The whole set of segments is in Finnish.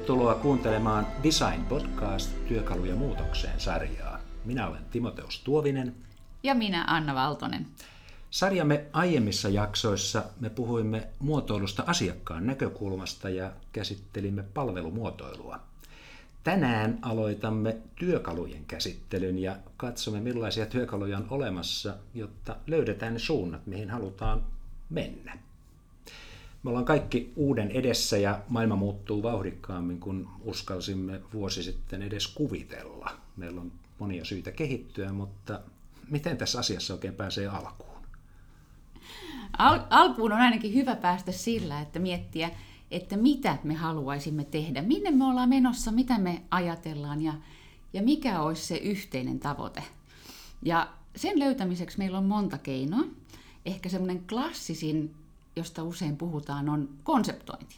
Tervetuloa kuuntelemaan Design Podcast työkaluja muutokseen sarjaa. Minä olen Timoteus Tuovinen. Ja minä Anna Valtonen. Sarjamme aiemmissa jaksoissa me puhuimme muotoilusta asiakkaan näkökulmasta ja käsittelimme palvelumuotoilua. Tänään aloitamme työkalujen käsittelyn ja katsomme millaisia työkaluja on olemassa, jotta löydetään ne suunnat, mihin halutaan mennä. Me ollaan kaikki uuden edessä ja maailma muuttuu vauhdikkaammin kuin uskalsimme vuosi sitten edes kuvitella. Meillä on monia syitä kehittyä, mutta miten tässä asiassa oikein pääsee alkuun? Al- alkuun on ainakin hyvä päästä sillä, että miettiä, että mitä me haluaisimme tehdä, minne me ollaan menossa, mitä me ajatellaan ja, ja mikä olisi se yhteinen tavoite. Ja sen löytämiseksi meillä on monta keinoa. Ehkä semmoinen klassisin josta usein puhutaan, on konseptointi.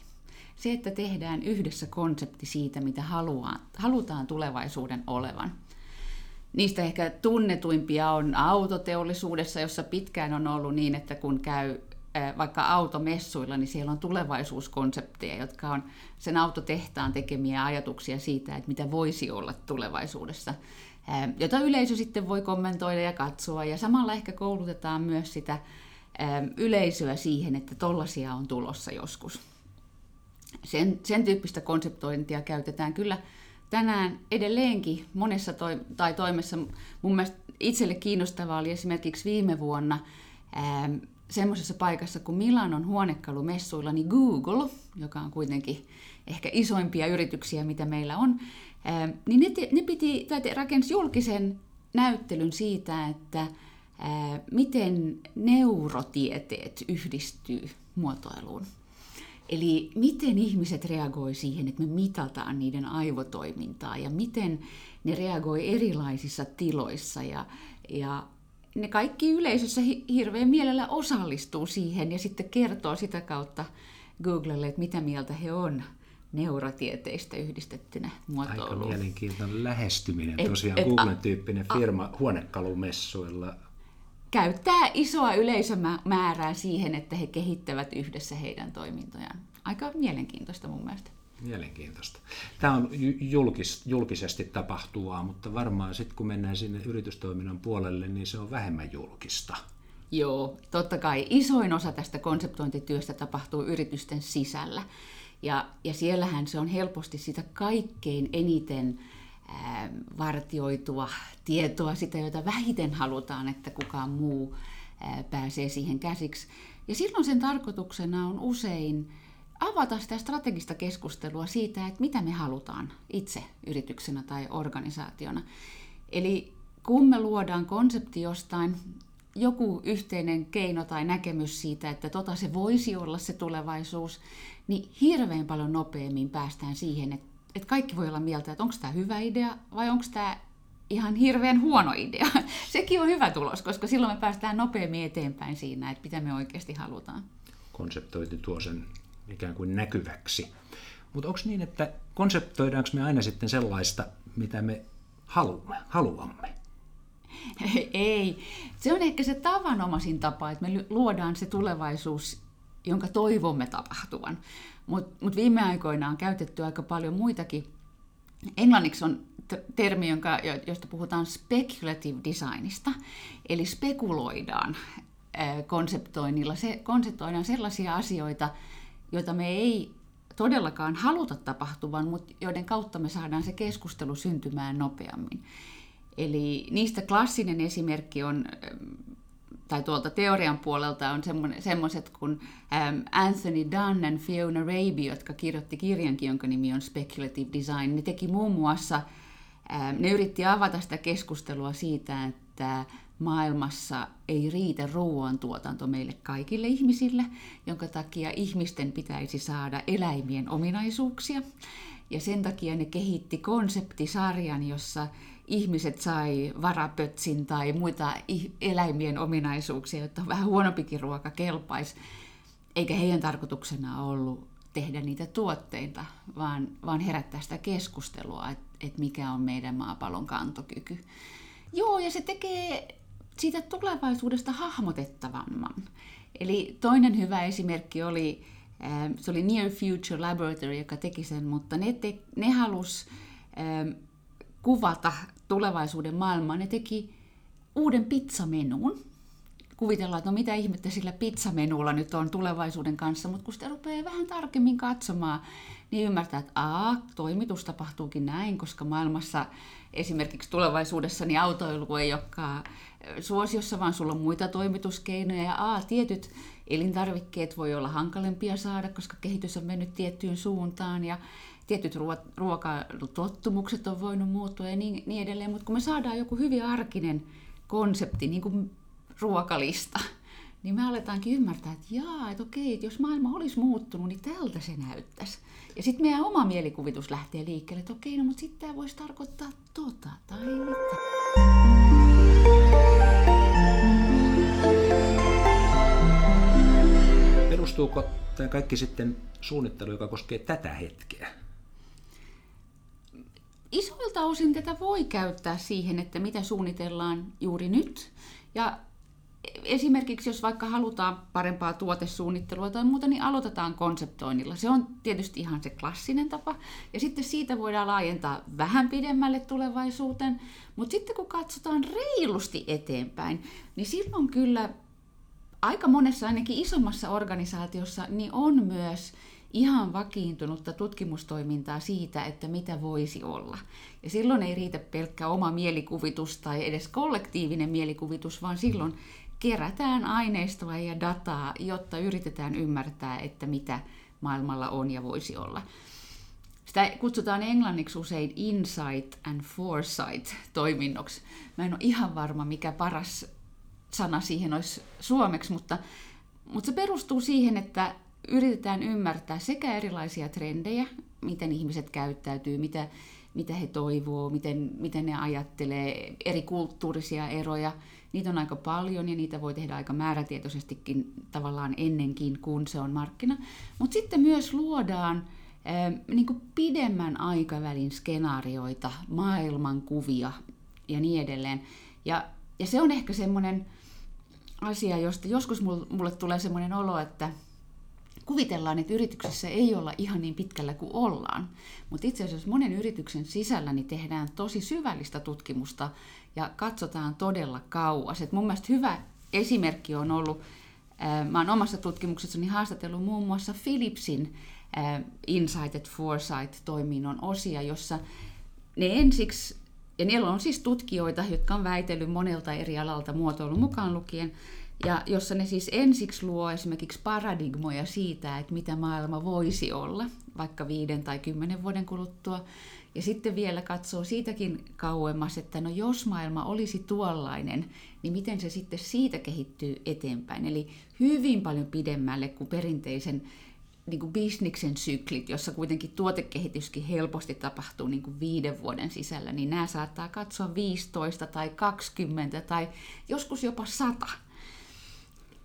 Se, että tehdään yhdessä konsepti siitä, mitä haluaa, halutaan tulevaisuuden olevan. Niistä ehkä tunnetuimpia on autoteollisuudessa, jossa pitkään on ollut niin, että kun käy vaikka automessuilla, niin siellä on tulevaisuuskonsepteja, jotka on sen autotehtaan tekemiä ajatuksia siitä, että mitä voisi olla tulevaisuudessa, jota yleisö sitten voi kommentoida ja katsoa. Ja samalla ehkä koulutetaan myös sitä yleisöä siihen, että tollasia on tulossa joskus. Sen, sen tyyppistä konseptointia käytetään kyllä tänään edelleenkin monessa toi, tai toimessa. Mun mielestä itselle kiinnostavaa oli esimerkiksi viime vuonna semmoisessa paikassa kuin Milanon huonekalumessuilla, niin Google, joka on kuitenkin ehkä isoimpia yrityksiä, mitä meillä on, ähm, niin ne, te, ne piti, tai rakensi julkisen näyttelyn siitä, että miten neurotieteet yhdistyy muotoiluun. Eli miten ihmiset reagoi siihen, että me mitataan niiden aivotoimintaa ja miten ne reagoi erilaisissa tiloissa. Ja, ja ne kaikki yleisössä hirveän mielellä osallistuu siihen ja sitten kertoo sitä kautta Googlelle, että mitä mieltä he on neurotieteistä yhdistettynä muotoiluun. Aika mielenkiintoinen lähestyminen. Et, Tosiaan Google-tyyppinen firma a, huonekalumessuilla käyttää isoa yleisömäärää siihen, että he kehittävät yhdessä heidän toimintojaan. Aika mielenkiintoista mun mielestä. Mielenkiintoista. Tämä on julkis, julkisesti tapahtuvaa, mutta varmaan sitten kun mennään sinne yritystoiminnan puolelle, niin se on vähemmän julkista. Joo, totta kai. Isoin osa tästä konseptointityöstä tapahtuu yritysten sisällä. Ja, ja siellähän se on helposti sitä kaikkein eniten vartioitua tietoa, sitä jota vähiten halutaan, että kukaan muu pääsee siihen käsiksi. Ja silloin sen tarkoituksena on usein avata sitä strategista keskustelua siitä, että mitä me halutaan itse yrityksenä tai organisaationa. Eli kun me luodaan konsepti jostain, joku yhteinen keino tai näkemys siitä, että tota se voisi olla se tulevaisuus, niin hirveän paljon nopeammin päästään siihen, että että kaikki voi olla mieltä, että onko tämä hyvä idea vai onko tämä ihan hirveän huono idea. Sekin on hyvä tulos, koska silloin me päästään nopeammin eteenpäin siinä, että mitä me oikeasti halutaan. Konseptointi tuo sen ikään kuin näkyväksi. Mutta onko niin, että konseptoidaanko me aina sitten sellaista, mitä me haluamme? haluamme? Ei. Se on ehkä se tavanomaisin tapa, että me luodaan se tulevaisuus, jonka toivomme tapahtuvan. Mutta mut viime aikoina on käytetty aika paljon muitakin. Englanniksi on termi, jonka, josta puhutaan speculative designista, eli spekuloidaan konseptoinnilla. Se, konseptoidaan sellaisia asioita, joita me ei todellakaan haluta tapahtuvan, mutta joiden kautta me saadaan se keskustelu syntymään nopeammin. Eli niistä klassinen esimerkki on tai tuolta teorian puolelta on semmoiset kuin Anthony Dunn ja Fiona Raby, jotka kirjoitti kirjankin, jonka nimi on Speculative Design. Ne teki muun muassa, ne yritti avata sitä keskustelua siitä, että maailmassa ei riitä ruoantuotanto meille kaikille ihmisille, jonka takia ihmisten pitäisi saada eläimien ominaisuuksia. Ja sen takia ne kehitti konseptisarjan, jossa ihmiset sai varapötsin tai muita eläimien ominaisuuksia, jotta vähän huonompikin ruoka kelpaisi. Eikä heidän tarkoituksena ollut tehdä niitä tuotteita, vaan, vaan herättää sitä keskustelua, että et mikä on meidän maapallon kantokyky. Joo, ja se tekee siitä tulevaisuudesta hahmotettavamman. Eli toinen hyvä esimerkki oli Se oli Near Future Laboratory, joka teki sen, mutta ne, te, ne halus kuvata tulevaisuuden maailmaa. Ne teki uuden pizzamenun, kuvitellaan, että no mitä ihmettä sillä pizzamenulla nyt on tulevaisuuden kanssa, mutta kun sitä rupeaa vähän tarkemmin katsomaan, niin ymmärtää, että a, toimitus tapahtuukin näin, koska maailmassa esimerkiksi tulevaisuudessa niin autoilu ei olekaan suosiossa, vaan sulla on muita toimituskeinoja, ja a, tietyt elintarvikkeet voi olla hankalempia saada, koska kehitys on mennyt tiettyyn suuntaan, ja tietyt ruokatottumukset on voinut muuttua ja niin, niin edelleen, mutta kun me saadaan joku hyvin arkinen konsepti, niin kuin ruokalista, niin me aletaankin ymmärtää, että jaa, että okei, että jos maailma olisi muuttunut, niin tältä se näyttäisi. Ja sitten meidän oma mielikuvitus lähtee liikkeelle, että okei, no mutta sitten tämä voisi tarkoittaa tota tai mitä. Perustuuko tämä kaikki sitten suunnittelu, joka koskee tätä hetkeä? Isoilta osin tätä voi käyttää siihen, että mitä suunnitellaan juuri nyt. Ja esimerkiksi jos vaikka halutaan parempaa tuotesuunnittelua tai muuta, niin aloitetaan konseptoinnilla. Se on tietysti ihan se klassinen tapa. Ja sitten siitä voidaan laajentaa vähän pidemmälle tulevaisuuteen. Mutta sitten kun katsotaan reilusti eteenpäin, niin silloin kyllä aika monessa, ainakin isommassa organisaatiossa, niin on myös ihan vakiintunutta tutkimustoimintaa siitä, että mitä voisi olla. Ja silloin ei riitä pelkkä oma mielikuvitus tai edes kollektiivinen mielikuvitus, vaan silloin kerätään aineistoa ja dataa, jotta yritetään ymmärtää, että mitä maailmalla on ja voisi olla. Sitä kutsutaan englanniksi usein insight and foresight toiminnoksi. Mä en ole ihan varma, mikä paras sana siihen olisi suomeksi, mutta, mutta se perustuu siihen, että yritetään ymmärtää sekä erilaisia trendejä, miten ihmiset käyttäytyy, mitä, mitä he toivoo, miten, miten ne ajattelee, eri kulttuurisia eroja. Niitä on aika paljon ja niitä voi tehdä aika määrätietoisestikin tavallaan ennenkin, kun se on markkina. Mutta sitten myös luodaan äh, niin kuin pidemmän aikavälin skenaarioita, maailmankuvia ja niin edelleen. Ja, ja se on ehkä semmoinen asia, josta joskus mulle tulee semmoinen olo, että kuvitellaan, että yrityksessä ei olla ihan niin pitkällä kuin ollaan. Mutta itse asiassa monen yrityksen sisällä niin tehdään tosi syvällistä tutkimusta ja katsotaan todella kauas. Et mun mielestä hyvä esimerkki on ollut, mä oon omassa tutkimuksessani haastatellut muun muassa Philipsin Insight at Foresight-toiminnon osia, jossa ne ensiksi, ja niillä on siis tutkijoita, jotka on väitellyt monelta eri alalta muotoilun mukaan lukien, ja jossa ne siis ensiksi luo esimerkiksi paradigmoja siitä, että mitä maailma voisi olla, vaikka viiden tai kymmenen vuoden kuluttua. Ja sitten vielä katsoo siitäkin kauemmas, että no jos maailma olisi tuollainen, niin miten se sitten siitä kehittyy eteenpäin. Eli hyvin paljon pidemmälle kuin perinteisen niin kuin bisniksen syklit, jossa kuitenkin tuotekehityskin helposti tapahtuu niin kuin viiden vuoden sisällä, niin nämä saattaa katsoa 15 tai 20 tai joskus jopa 100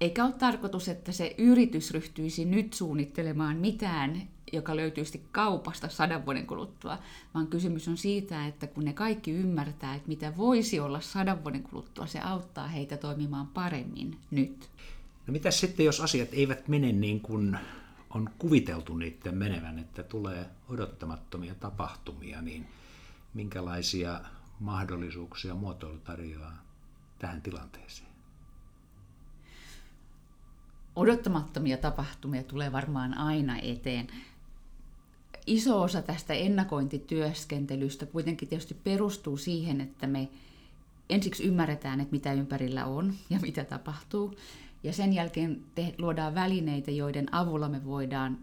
eikä ole tarkoitus, että se yritys ryhtyisi nyt suunnittelemaan mitään, joka löytyisi kaupasta sadan vuoden kuluttua, vaan kysymys on siitä, että kun ne kaikki ymmärtää, että mitä voisi olla sadan vuoden kuluttua, se auttaa heitä toimimaan paremmin nyt. No mitä sitten, jos asiat eivät mene niin kuin on kuviteltu niiden menevän, että tulee odottamattomia tapahtumia, niin minkälaisia mahdollisuuksia muotoilu tarjoaa tähän tilanteeseen? Odottamattomia tapahtumia tulee varmaan aina eteen. Iso osa tästä ennakointityöskentelystä kuitenkin tietysti perustuu siihen, että me ensiksi ymmärretään, että mitä ympärillä on ja mitä tapahtuu. Ja sen jälkeen te, luodaan välineitä, joiden avulla me voidaan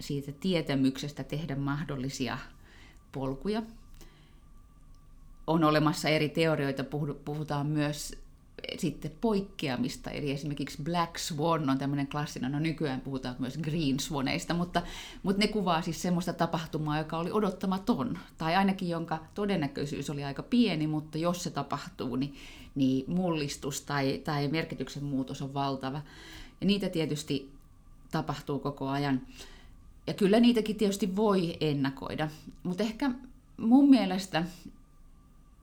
siitä tietämyksestä tehdä mahdollisia polkuja. On olemassa eri teorioita, puhutaan myös sitten poikkeamista, eli esimerkiksi Black Swan on tämmöinen klassinen, no nykyään puhutaan myös Green Swaneista, mutta, mutta ne kuvaa siis semmoista tapahtumaa, joka oli odottamaton, tai ainakin jonka todennäköisyys oli aika pieni, mutta jos se tapahtuu, niin, niin mullistus tai, tai merkityksen muutos on valtava. Ja niitä tietysti tapahtuu koko ajan. Ja kyllä niitäkin tietysti voi ennakoida, mutta ehkä mun mielestä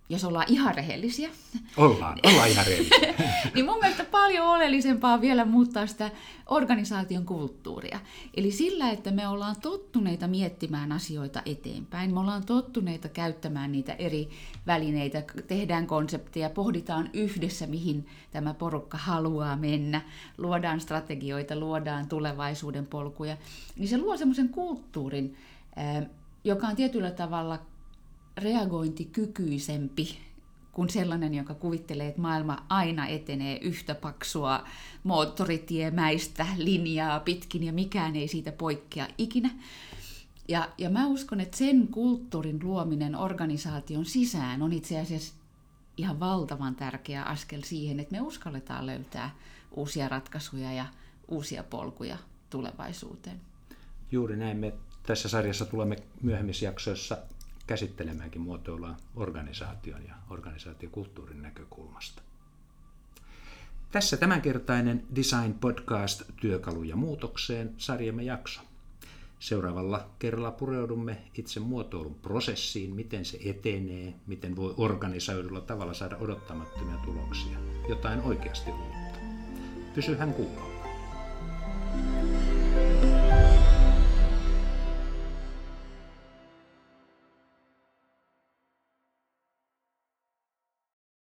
jos ollaan ihan rehellisiä, Ollaan, ollaan ihan rehellisiä. niin mun mielestä paljon oleellisempaa vielä muuttaa sitä organisaation kulttuuria. Eli sillä, että me ollaan tottuneita miettimään asioita eteenpäin, me ollaan tottuneita käyttämään niitä eri välineitä, tehdään konsepteja, pohditaan yhdessä, mihin tämä porukka haluaa mennä, luodaan strategioita, luodaan tulevaisuuden polkuja, niin se luo semmoisen kulttuurin, joka on tietyllä tavalla reagointikykyisempi kuin sellainen, joka kuvittelee, että maailma aina etenee yhtä paksua moottoritiemäistä linjaa pitkin ja mikään ei siitä poikkea ikinä. Ja, ja mä uskon, että sen kulttuurin luominen organisaation sisään on itse asiassa ihan valtavan tärkeä askel siihen, että me uskalletaan löytää uusia ratkaisuja ja uusia polkuja tulevaisuuteen. Juuri näin me tässä sarjassa tulemme myöhemmissä jaksoissa käsittelemäänkin muotoilua organisaation ja organisaatiokulttuurin näkökulmasta. Tässä tämänkertainen Design Podcast Työkaluja muutokseen sarjamme jakso. Seuraavalla kerralla pureudumme itse muotoilun prosessiin, miten se etenee, miten voi organisoidulla tavalla saada odottamattomia tuloksia, jotain oikeasti uutta. Pysyhän kuulolla.